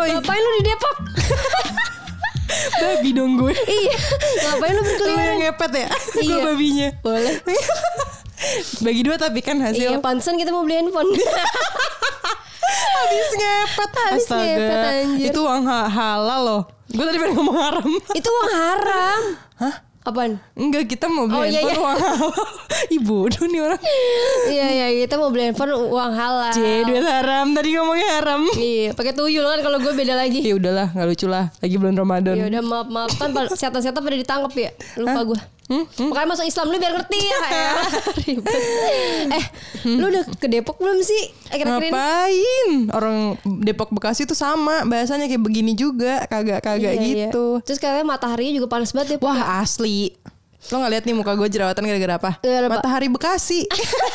Iya. Ngapain lu di Depok? Babi dong gue. iya. Ngapain lu Lu yang ngepet ya? Gue Iya. babinya. Boleh. Bagi dua tapi kan Iya, hasil pantesan kita mau beli handphone. habis ngepet. Habis Astaga. ngepet, anjir. Itu uang ha- halal loh. Gue tadi pengen ngomong haram. Itu uang haram. Hah? Apaan? Enggak, kita mau beli Oh, iya, handphone iya. uang halal. Ih bodoh nih orang. Iya, iya, kita mau beli handphone uang halal. C, duit haram. Tadi ngomongnya haram. Iya, pakai tuyul kan kalau gue beda lagi. Ya udahlah, nggak lucu lah. Lagi bulan Ramadan. Ya udah maaf maaf kan setan-setan pada ditangkap ya. Lupa gue. Hmm? Makanya masuk Islam lu biar ngerti ya kayak ribet. Eh, lu udah ke Depok belum sih? Akhir-akhir? Ngapain? Orang Depok Bekasi tuh sama bahasanya kayak begini juga, kagak-kagak Iya, iya. gitu. Terus katanya mataharinya juga panas banget ya. Wah asli. Lo gak lihat nih muka gue jerawatan gara-gara apa? Apa? Matahari Bekasi.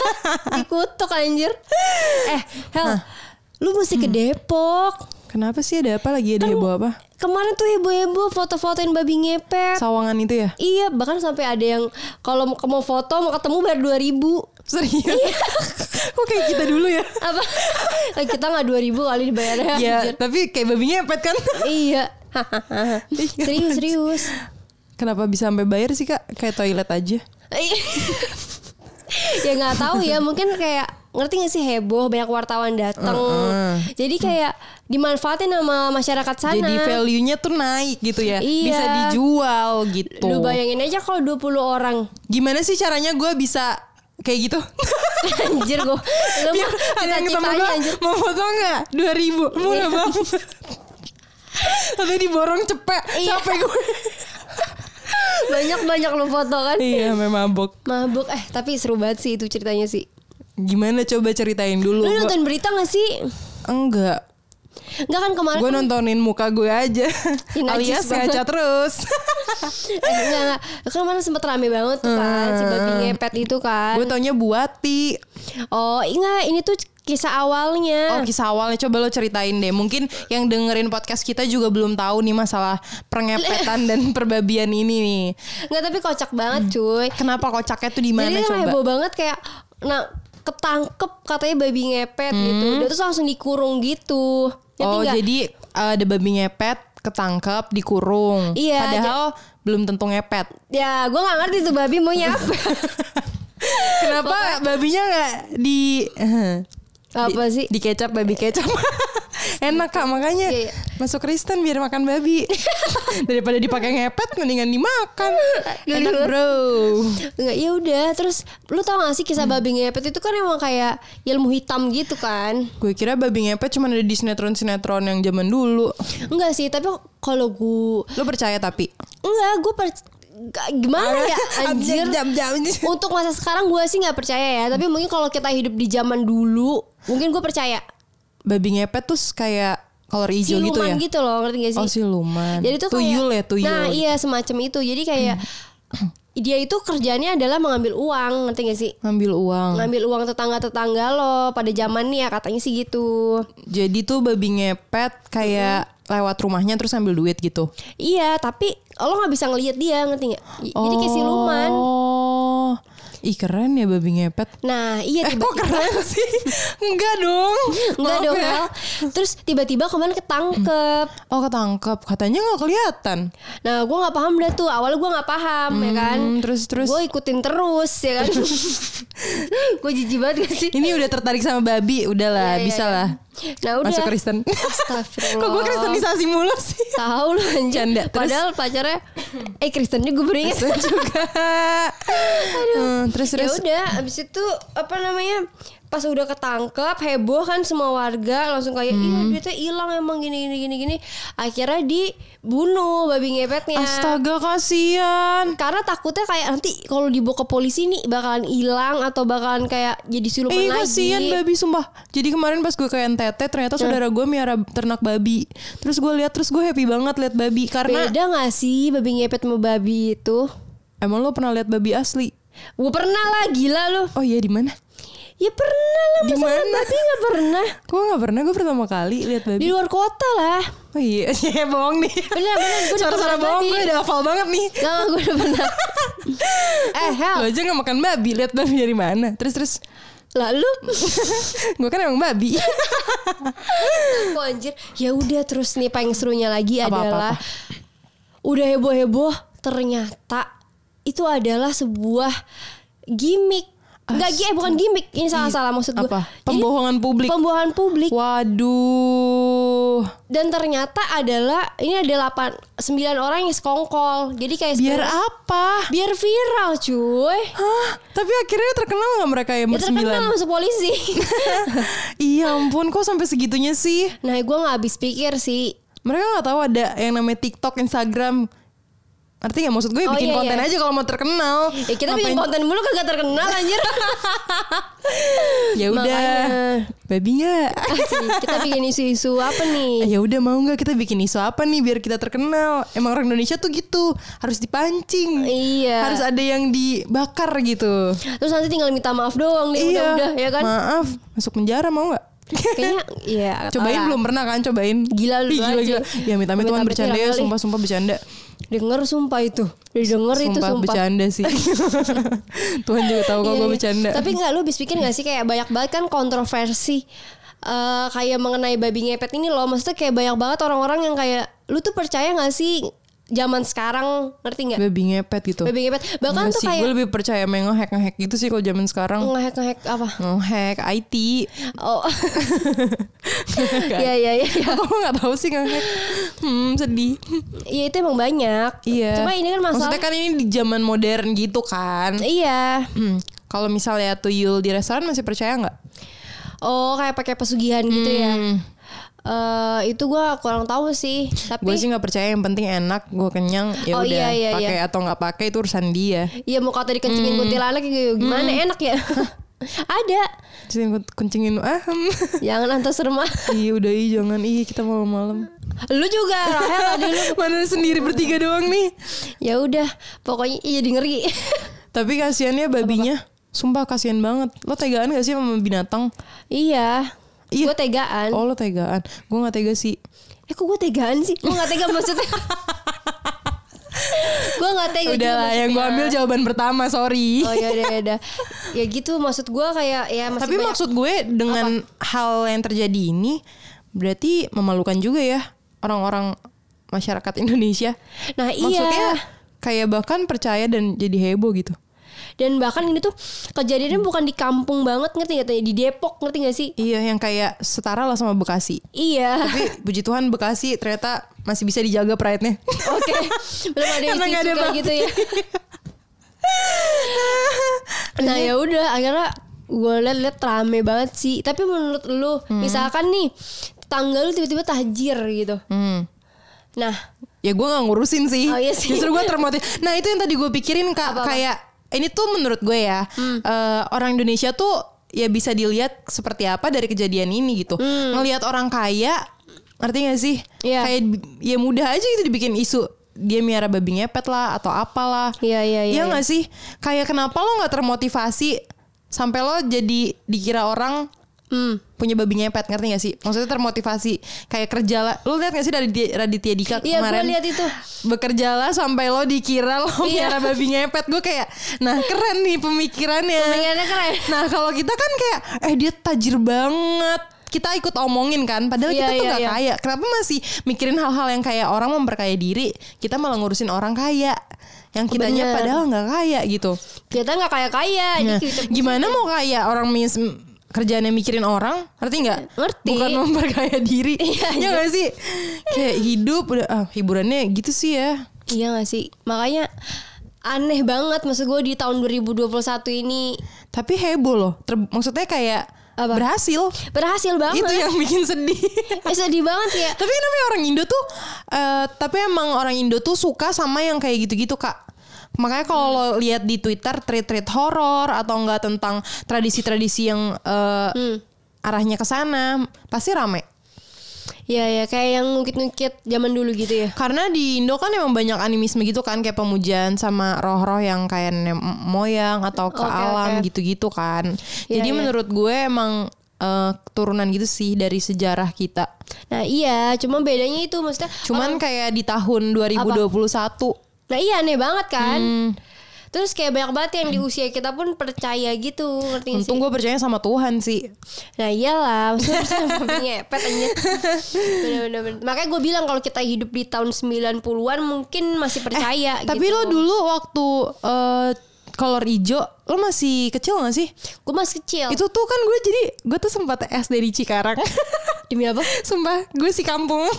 Dikutuk anjir. Eh, Hel, lu mesti ke Depok. Kenapa sih ada apa lagi ada Kan heboh apa? Kemarin tuh heboh-heboh foto-fotoin babi ngepet. Sawangan itu ya? Iya, bahkan sampai ada yang kalau mau- foto mau ketemu bayar 2000 Serius? Iya. Kok kayak kita dulu ya? Apa? Kita nggak 2000 kali dibayarnya. ya, anjir. tapi kayak babi ngepet kan? iya. serius, serius. Kenapa bisa sampai bayar sih kak? Kayak toilet aja. ya nggak tahu ya, mungkin kayak ngerti gak sih heboh banyak wartawan datang. Jadi kayak dimanfaatin sama masyarakat sana. Jadi value-nya tuh naik gitu ya. Iya. Bisa dijual gitu. Lu bayangin aja kalau 20 orang Gimana sih caranya gue bisa kayak gitu? Anjir gue Lu Biar ketemu cita-citanya gue anjir mau foto nggak? Dua ribu Iya. murah banget. Tapi diborong cepet, Iya. capek gue. Banyak-banyak lu foto kan iya, memang mabok. Mabuk Eh tapi seru banget sih itu ceritanya sih Gimana coba ceritain dulu? Lu nonton berita gak sih? Enggak. Enggak kan kemarin Gue kan- nontonin muka gue aja. Alias ngaca terus. eh, enggak, enggak. Kemarin sempet rame banget tuh kan Si babi ngepet itu kan gue taunya buati. Oh enggak ini tuh kisah awalnya Oh kisah awalnya coba lo ceritain deh. Mungkin yang dengerin podcast kita juga belum tahu nih masalah pengepetan dan perbabian ini nih. Enggak tapi kocak banget cuy Kenapa kocaknya tuh di mana Jadi coba? heboh banget kayak Nah ketangkep katanya babi ngepet gitu Dia tuh langsung dikurung gitu Ngerti Oh nggak? jadi uh, ada babi ngepet ketangkep dikurung. Iya, Padahal belum tentu ngepet. Ya gue gak ngerti tuh babi maunya apa Kenapa babinya nggak di Apa sih di kecap babi kecap? Enak kak makanya Iya, iya. masuk Kristen biar makan babi daripada dipakai ngepet mendingan dimakan. Enak bro. Enggak ya udah terus lu tau gak sih kisah babi ngepet itu kan emang kayak ilmu hitam gitu kan Gue kira babi ngepet cuma ada di sinetron-sinetron yang zaman dulu. Enggak sih tapi kalau gue Lo percaya tapi? Enggak gue per gimana ya anjir Jam-jam. Untuk masa sekarang gue sih nggak percaya ya Tapi mungkin kalau kita hidup di zaman dulu Mungkin gue percaya Babi ngepet tuh kayak kolor hijau gitu Siluman ya? gitu loh ngerti gak sih Oh siluman. Jadi tuh tuyul kayak, ya tuyul. Nah iya semacam itu Jadi kayak Dia itu kerjanya adalah mengambil uang Ngerti gak sih Ngambil uang. Ngambil uang tetangga-tetangga lo Pada zaman nih ya katanya sih gitu Jadi tuh babi ngepet kayak lewat rumahnya terus ambil duit gitu. Iya tapi lo nggak bisa ngelihat dia ngerti gak Jadi kayak siluman Oh. Ih keren ya babi ngepet. Nah iya Eh tiba kok keren sih? Enggak dong. Enggak dong ya. Terus tiba-tiba kemarin ketangkep Oh ketangkep. Katanya nggak kelihatan. Nah gue nggak paham dah tuh Awalnya gue nggak paham ya kan Hmm, terus terus. Gue ikutin terus ya kan Gue jijik banget gak sih Ini udah tertarik sama babi, udahlah, iya, bisa iya. lah. Nah udah Masuk Kristen. Astagfirullah Kok gue kristenisasi mulu sih? Tahu lu anjir Canda, terus? Padahal pacarnya Eh Kristen juga beringat juga. Hmm, terus Ya terus. udah abis itu Apa namanya Pas udah ketangkep Heboh kan semua warga Langsung kayak Iya Hmm. duitnya hilang emang gini gini gini gini Akhirnya dibunuh babi ngepetnya Astaga kasihan. karena takutnya kayak nanti kalau dibawa ke polisi nih bakalan hilang atau bakalan kayak jadi siluman Eh lagi. kasihan babi sumpah Jadi kemarin pas gue ke NTT Ternyata saudara gue miara ternak babi Terus gue lihat Terus gue happy banget lihat babi Karena Beda gak sih babi ngepet sama babi itu? Emang lo pernah lihat babi asli? Gue pernah lah gila lu. Oh iya di mana? Ya pernah lah Di mana? babi gak pernah. Gue nggak pernah, gue pertama kali lihat Di babi. luar kota lah. Oh iya, ya bohong nih. Bener bener Suara-suara bohong gue udah hafal banget nih. Gak gue udah pernah. eh Hel. Lo aja gak makan babi, lihat babi dari mana? Terus terus. Lalu gue kan emang babi. aku anjir, ya udah terus nih paling serunya lagi Apa, apa, adalah udah heboh-heboh ternyata itu adalah sebuah gimmick. Enggak eh bukan gimmick, ini salah-salah maksud gue. Apa? Pembohongan publik. Pembohongan publik. Waduh. Dan ternyata adalah ini ada 8 9 orang yang sekongkol. Jadi kayak Biar apa? biar viral, cuy. Hah? Tapi akhirnya terkenal nggak mereka yang Ya terkenal bersembilan? masuk polisi. iya ampun, kok sampai segitunya sih? nah, gue nggak habis pikir sih. Mereka nggak tahu ada yang namanya TikTok, Instagram. Arti nggak maksud gue Oh, bikin iya, konten iya. aja kalau mau terkenal. Ya kita bikin Ngapain- konten mulu kagak terkenal anjir. Ya udah, Makanya. babi nggak? Asli, kita bikin isu-isu apa nih? Ya udah mau nggak kita bikin isu apa nih biar kita terkenal? Emang orang Indonesia tuh gitu, harus dipancing. Iya. Harus ada yang dibakar gitu. Terus nanti tinggal minta maaf doang deh udah-udah ya kan? Maaf, masuk penjara mau nggak? Kayaknya iya cobain lah. belum pernah kan cobain? Gila lu gila, aja. gila. Ya minta amit Tuhan Amit-amit bercanda ya, kali. sumpah sumpah bercanda. Denger sumpah itu. Denger itu Sumpah bercanda sih. Tuhan juga tahu kalau Iya, gue iya. bercanda. Tapi nggak lu habis pikir gak sih kayak banyak banget kan kontroversi eh kayak mengenai babi ngepet ini loh. Maksudnya kayak banyak banget orang-orang yang kayak lu tuh percaya gak sih zaman sekarang ngerti nggak? babi ngepet gitu. Babi ngepet. Bahkan Enggak tuh sih, gue kayak lebih percaya main ngehack ngehack gitu sih kalau zaman sekarang. ngehack ngehack apa? Ngehack IT. Oh. Iya iya iya. iya. Aku nggak tahu sih ngehack. Hmm, sedih. Iya itu emang banyak. Iya. Cuma ini kan masalah. Maksudnya kan ini di zaman modern gitu kan. Iya. Hmm, Kalau misalnya tuyul di restoran masih percaya nggak? Oh kayak pakai pesugihan gitu ya. Hmm. Eh itu gua kurang tahu sih. Tapi Gue sih nggak percaya. Yang penting enak, gue kenyang. Ya Oh, udah. iya, iya, pakai iya. atau nggak pakai itu urusan dia. Iya mau kata dikencingin kuntilanak gitu. Gimana enak ya? Ada. Kencingin ah. hmm. Jangan antas rumah. Iya udah ih jangan ih kita malam-malam. Lu juga Rahel tadi lu. Mana sendiri bertiga doang nih. Ya udah, pokoknya iya jadi ngeri. Tapi kasihannya babinya. Sumpah kasihan banget. Lo tegaan gak sih sama binatang? iya. Iya. Gue tegaan. Oh lo tegaan. Gue gak tega sih. Eh kok gue tegaan sih? Gue gak tega maksudnya. gue gak tega Udah lah yang gue maksudnya. ambil jawaban pertama sorry. Oh ya udah ya. Ya gitu maksud gue kayak ya masih Tapi banyak- maksud gue dengan hal yang terjadi ini berarti memalukan juga ya orang-orang masyarakat Indonesia. Nah Maksudnya iya. kayak bahkan percaya dan jadi heboh gitu. Dan bahkan ini tuh kejadiannya bukan di kampung banget ngerti gak? Di Depok ngerti gak sih? Iya yang kayak setara lah sama Bekasi. Iya. Tapi puji Tuhan Bekasi ternyata masih bisa dijaga pride-nya. Oke. Belum ada yang nggak babi. gitu ya. nah ya udah akhirnya gue liat-liat rame banget sih. Tapi menurut lu, Hmm. misalkan nih tanggal lu tiba-tiba tahjir gitu. Hmm. Nah, Ya gue gak ngurusin sih. Oh, iya sih. Justru gue termotiv. Nah itu yang tadi gue pikirin kak kayak ini tuh menurut gue ya eh, orang Indonesia tuh ya bisa dilihat seperti apa dari kejadian ini gitu. Ngelihat orang kaya, ngerti gak sih? Iya. Kayak ya mudah aja gitu dibikin isu dia miara babi ngepet lah atau apalah. Iya, iya, iya, Iya iya. gak sih? Kayak kenapa lo nggak termotivasi sampai lo jadi dikira orang hmm. punya babi ngepet ngerti gak sih? Maksudnya termotivasi kayak kerja lah. Lu lihat gak sih dari Di- Raditya Dika Iya, kemarin? gue lihat itu. Bekerjalah sampai lo dikira lo Iya. babi ngepet. Gue kayak, nah keren nih pemikirannya. Pemikirannya keren. Nah kalau kita kan kayak, eh dia tajir banget. Kita ikut omongin kan, padahal Iya, kita tuh iya, gak iya. kaya. Kenapa masih mikirin hal-hal yang kayak orang memperkaya diri? Kita malah ngurusin orang kaya. Yang kitanya Bener. padahal nggak kaya gitu. Kita nggak kaya kaya. Nah, gimana mau kaya orang mis kerjaannya mikirin orang, ngerti nggak? Ngerti. Bukan memperkaya diri. Iya, ya nggak sih? Kayak hidup udah ah, hiburannya gitu sih ya. Iya gak sih? Makanya aneh banget maksud gue di tahun 2021 ini Tapi heboh loh. Ter- maksudnya kayak Apa? berhasil. berhasil banget. Itu yang bikin sedih. Eh, sedih banget ya. tapi kenapa orang Indo tuh eh, tapi emang orang Indo tuh suka sama yang kayak gitu-gitu kak makanya kalau lo lihat di Twitter tweet-tweet horor atau enggak tentang tradisi-tradisi yang eh, Hmm. arahnya ke sana pasti rame Ya ya kayak yang ngukit-ngukit zaman dulu gitu ya. karena di Indo kan emang banyak animisme gitu kan kayak pemujaan sama roh-roh yang kayak nenek moyang atau ke Oke, alam oke. gitu-gitu kan Iya, jadi iya. menurut gue emang eh, turunan gitu sih dari sejarah kita Nah iya, cuma bedanya itu maksudnya. cuman kayak di tahun 2021 Nah iya aneh banget kan. Hmm. Terus kayak banyak banget yang di usia kita pun percaya gitu, ngerti? Untung gue percaya sama Tuhan sih. Nah iyalah, maksudnya sama ngepet aja. Bener-bener. Makanya gue bilang kalau kita hidup di tahun 90-an mungkin masih percaya Tapi gitu. lo dulu waktu eh, kolor ijo, lo masih kecil gak sih? Gue masih kecil. Itu tuh kan gue jadi gue tuh sempat SD di Cikarang. Demi apa? Sumpah, gue si kampung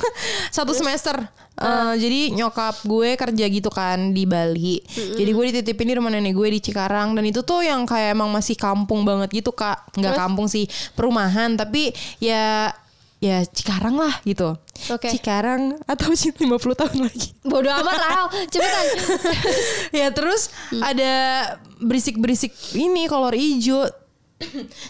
satu semester. Eh, jadi nyokap gue kerja gitu kan di Bali. Jadi gue dititipin di rumah nenek gue di Cikarang dan itu tuh yang kayak emang masih kampung banget gitu kak. Nggak Terus? kampung sih, perumahan tapi ya ya Cikarang lah gitu. Oke. Cikarang atau sih 50 tahun lagi. Bodoh amat Rahel, cepetan. ya terus Hmm. ada berisik-berisik ini kolor hijau.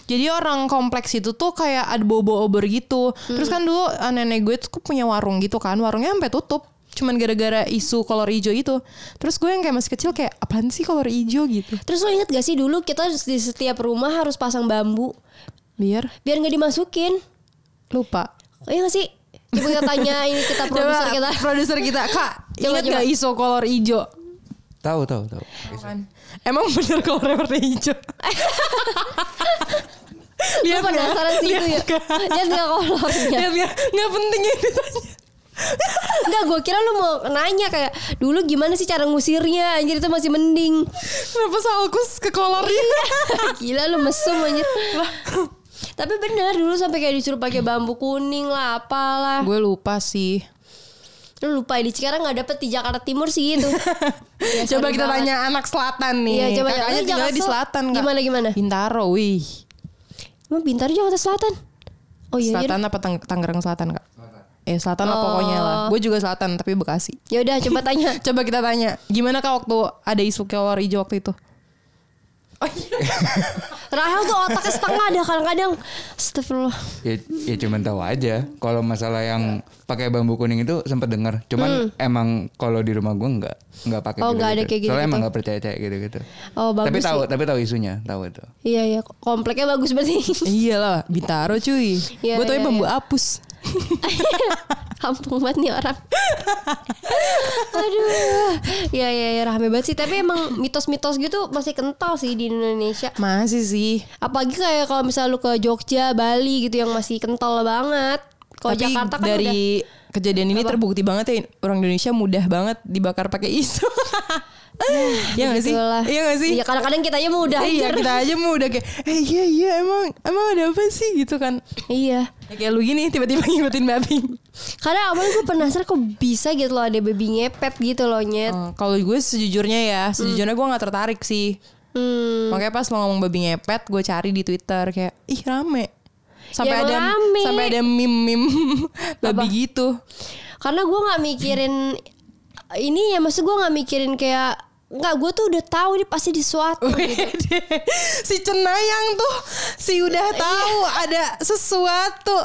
Jadi orang kompleks itu tuh kayak ada bobo obor gitu. Hmm. Terus kan dulu eh, nenek gue tuh punya warung gitu kan. Warungnya sampai tutup. Cuman gara-gara isu kolor hijau itu. Terus gue yang kayak masih kecil kayak apaan sih kolor hijau gitu. Terus lo inget gak sih dulu kita di setiap rumah harus pasang bambu Biar biar nggak dimasukin. lupa. Oh, iya gak sih? Coba kita tanya ini kita produser kita. produser kita, Kak, Coba, ingat coba. gak isu kolor hijau? Tahu tahu tahu. Emang bener kolornya warna hijau? Gue penasaran sih itu ya. Lihat nggak? Lihat gak kolornya? Lihat nggak? Nggak penting ya ditanya. Enggak, gue kira lu mau nanya kayak dulu gimana sih cara ngusirnya anjir itu masih mending. Kenapa salkus ke kolornya? Gila lu mesum anjir. Tapi bener dulu sampai kayak disuruh pakai bambu kuning lah apalah. Gue lupa sih. Lu lupa di Cikarang nggak dapet di Jakarta Timur sih itu. Ya, coba kita banget. tanya anak selatan nih. Iya, coba Kakaknya lu tinggal Jakarta di Sel- selatan Kak. Gimana, gimana? Bintaro, wih. Emang Bintaro Jakarta Selatan? Oh iya, selatan apa Tang- Tangerang Selatan kak? Eh selatan lah pokoknya lah. Gue juga selatan tapi Bekasi. ya udah coba tanya. Coba kita tanya, gimana kak waktu ada isu kolor hijau waktu itu? Oh iya. Rahel tuh otaknya setengah dah kadang-kadang. Astagfirullah. Ya, ya cuman tahu aja. Kalau masalah yang pakai bambu kuning itu sempat dengar. Cuman emang kalau di rumah gue nggak nggak pakai. Hmm. Oh, gitu nggak ada kayak Soalnya gitu-gitu. emang nggak percaya kayak gitu gitu. Oh bagus tapi tahu sih. tapi tahu isunya tahu itu. Iya iya kompleknya bagus berarti. iya lah, Bintaro cuy. Iya, Gue tau iya, bambu iya. apus. Kampung banget nih orang. Aduh. Ya ya ya rame banget sih. Tapi emang mitos-mitos gitu masih kental sih di Indonesia. Masih sih. Apalagi kayak kalau misalnya lu ke Jogja, Bali gitu yang masih kental banget. Kalau Jakarta kan dari kejadian ini terbukti banget ya orang Indonesia mudah banget dibakar pakai isu. Iya gak sih? Iya gak sih? Iya kadang-kadang kitanya mau udah Iya anjir. kita aja mau udah kayak eh iya iya emang emang ada apa sih gitu kan Iya. ya, kayak lu gini tiba-tiba ngikutin babi Karena awalnya gue penasaran kok bisa gitu loh ada baby ngepet gitu loh nyet. Eh, kalau gue sejujurnya ya sejujurnya gue nggak tertarik sih Hmm. makanya pas lo ngomong babi ngepet gue cari di twitter kayak ih rame sampai Ya, ada rame. sampai ada meme meme babi gitu Karena gue nggak mikirin ini ya maksud gue nggak mikirin kayak nggak gue tuh udah tahu ini pasti di suatu gitu. Si Cenayang tuh si udah tahu ada sesuatu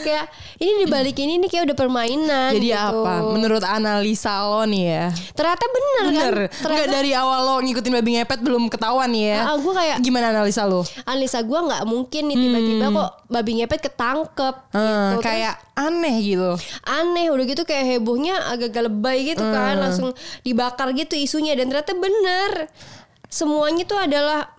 kayak ini dibalik ini nih kayak udah permainan jadi gitu. apa menurut analisa lo nih ya ternyata bener, Bener. kan Enggak ternyata dari awal lo ngikutin babi ngepet belum ketahuan ya. Ah, gue kayak Gimana analisa lo? analisa gue nggak mungkin nih tiba-tiba kok babi ngepet ketangkep Hmm, gitu. Terus kayak aneh gitu. aneh udah gitu kayak hebohnya agak-agak lebay gitu kan Hmm. langsung dibakar gitu isunya dan ternyata bener semuanya tuh adalah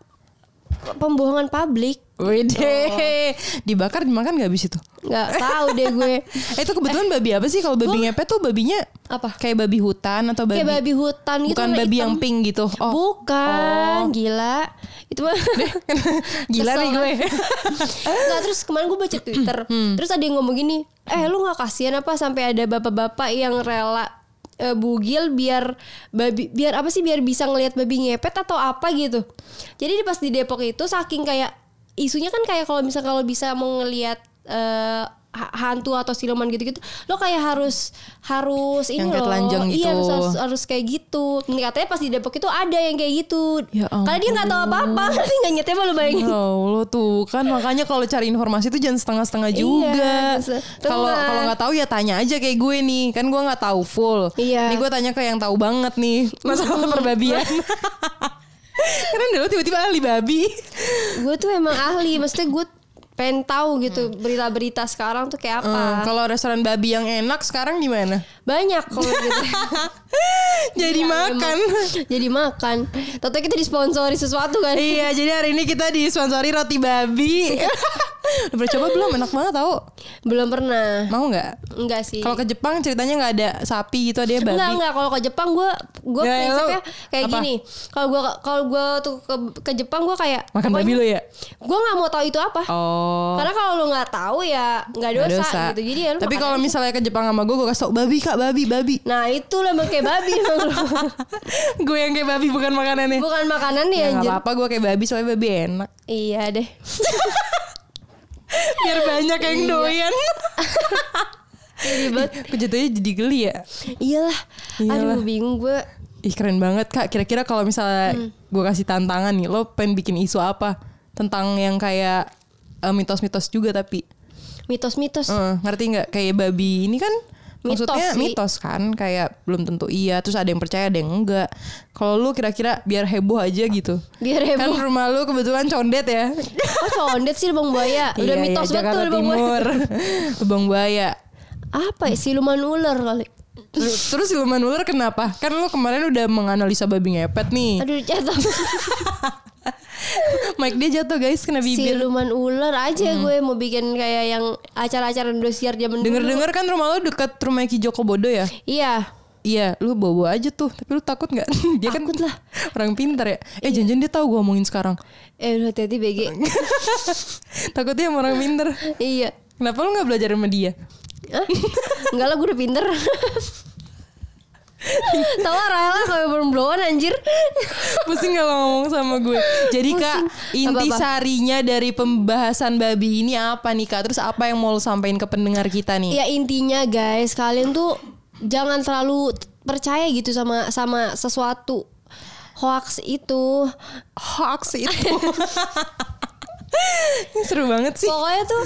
pembohongan publik Wede. Dibakar dimakan gak habis itu? nggak tahu deh gue Eh, itu kebetulan babi apa sih? Kalau babi ngepet tuh babinya Apa? Kayak babi hutan atau babi? kayak babi hutan gitu Bukan babi hitam. yang pink gitu. Oh. bukan gila itu mah Gila nih gue. Nggak terus kemarin gue baca Twitter Hmm. Terus ada yang ngomong gini Eh lu gak kasihan apa sampai ada bapak-bapak yang rela eh, bugil biar babi biar apa sih biar bisa ngelihat babi ngepet atau apa gitu. Jadi di- pas di Depok itu saking kayak isunya kan kayak kalau misal kalau bisa mau ngelihat ha- hantu atau siluman gitu-gitu lo kayak harus harus ini Yang loh iya gitu. harus, harus harus kayak gitu Ini katanya pas di Depok itu ada yang kayak gitu Ya karena dia nggak tahu apa-apa ngerti nggak nyetnya malu bayangin Ya Allah tuh kan makanya kalau cari informasi tuh jangan setengah-setengah Iya, juga. Kalau kalau nggak tahu ya tanya aja kayak gue nih. Kan gue nggak tahu full. Iya. Nih gue tanya ke yang tahu banget nih masalah perbabian. Karena dulu tiba-tiba ahli babi. gue tuh emang ahli maksudnya gue pengen tahu gitu berita-berita sekarang tuh kayak apa. Hmm, kalau restoran babi yang enak sekarang di mana? Banyak kalau gitu. Jadi makan. Jadi makan. Tahu kita disponsori sesuatu kan? iya, jadi hari ini kita disponsori roti babi. Udah pernah coba belum? Enak banget tau. Belum pernah. Mau nggak? Enggak sih. Kalau ke Jepang ceritanya nggak ada sapi gitu, ada babi. Enggak enggak kalau ke Jepang gue gue Ya, prinsipnya lo- kayak apa? gini. Kalau gue kalau gue tuh ke, ke Jepang gue kayak Makan babi lo ya? Gue nggak mau tahu itu apa. Oh. Karena kalau lu nggak tahu ya nggak nggak dosa, gitu. Jadi ya lu Tapi kalau misalnya ke Jepang sama gue, gue kasih tau babi kak, babi, babi. Nah itu lah emang kayak babi gue yang kayak babi bukan makanannya. Bukan makanan ya Ya nggak anjir. apa-apa gue kayak babi soalnya babi enak. Iya deh. Biar banyak yang Iya. doyan. Gue jatuhnya jadi geli ya. Iyalah. Iyalah. Aduh bingung gue. Ih keren banget kak. Kira-kira kalau misalnya Hmm. gue kasih tantangan nih, lo pengen bikin isu apa tentang yang kayak eh, mitos-mitos juga tapi Mitos-mitos. Eh, ngerti nggak kayak babi ini kan Mitos maksudnya sih. mitos kan kayak belum tentu iya terus ada yang percaya ada yang enggak kalau lu kira-kira biar heboh aja gitu Biar kan heboh. rumah lu kebetulan condet ya Oh condet sih lubang buaya. Udah Iya, mitos iya, betul Jakarta lubang buaya. Lubang buaya Apa ya siluman ular kali. Terus siluman ular kenapa kan lu kemarin udah menganalisa babi ngepet nih Aduh jatuh. mic dia jatuh guys kena bibir Hmm. Siluman ular aja gue mau bikin kayak yang acara-acara Indosiar zaman dulu. denger-denger kan rumah lu deket rumah Ki Joko Bodo ya Iya. Iya, lu bawa aja tuh. Tapi lu takut nggak? dia kan orang pintar ya. Eh, jangan-jangan dia tahu gua ngomongin sekarang. Eh hati-hati BG. Takutnya sama orang pintar. iya. Kenapa lu nggak belajar sama dia? Hah? Enggak lah gue udah pinter. Tahu Rahela kalau belum blowan anjir. Pusing kalau ngomong sama gue. Jadi kak, Pusing. inti Apa-apa? sarinya dari pembahasan babi ini apa nih kak? Terus apa yang mau lu sampein ke pendengar kita nih? Ya intinya guys, kalian tuh jangan terlalu percaya gitu sama sama sesuatu hoax itu. Hoax itu. Seru banget sih. Pokoknya tuh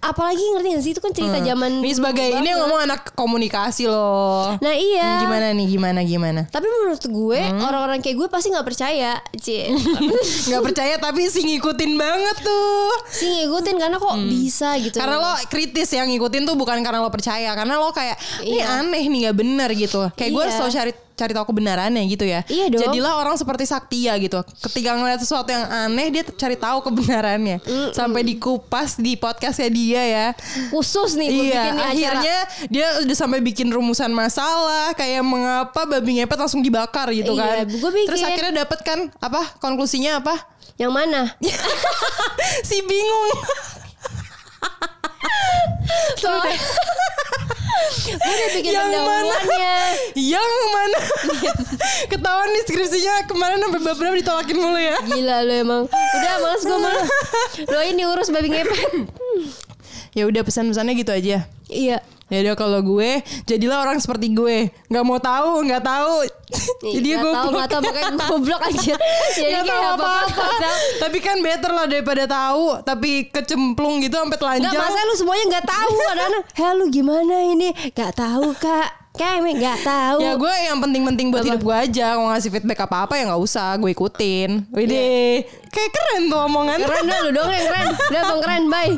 apalagi ngerti gak sih itu kan cerita zaman Ini sebagai ini yang banget. ngomong anak komunikasi loh. Nah iya. Gimana nih? Gimana gimana? Tapi menurut gue orang-orang kayak gue pasti nggak percaya, Cie. Nggak percaya tapi sih ngikutin banget tuh. sih ngikutin karena kok bisa gitu. Karena lo kritis yang ngikutin tuh bukan karena lo percaya, karena lo kayak ini Iya. aneh nih nggak bener gitu. Kayak gue Iya. harus tahu cari cari tahu kebenarannya gitu ya. Iya dong. Jadilah orang seperti Saktia gitu. Ketika ngeliat sesuatu yang aneh dia cari tahu kebenarannya. Sampai dikupas di podcastnya dia ya. khusus nih gue iya, bikin nih acara. akhirnya dia udah sampai bikin rumusan masalah kayak mengapa babi ngepet langsung dibakar gitu kan. Iya, gua bikin. Terus akhirnya dapet kan apa konklusinya apa? Yang mana? si bingung. Soalnya gue udah bikin Yang mana? pendahuluannya. Yang mana? Ketahuan nih skripsinya kemarin sampai beberapa ditolakin mulu ya. Gila lu emang. Udah males gue malah. Lo ini urus babi ngepet. Ya udah pesan-pesannya gitu aja. iya. Ya udah kalau gue jadilah orang seperti gue, nggak mau tahu, nggak tahu. Jadi gue tahu nggak tahu makanya gue goblok aja. Jadi nggak tahu kayak apa-apa. nggak tahu. Tapi kan better lah daripada tahu, tapi kecemplung gitu sampai telanjang. Nggak masa lu semuanya nggak tahu anak-anak. Lu gimana ini? Nggak tahu kak. Kayak nggak tahu. Ya gue yang penting-penting buat hidup gue aja Mau ngasih feedback apa-apa ya nggak usah Gue ikutin Widih Kayak keren tuh omongan Keren dah lu dong yang keren. Udah bang keren bye.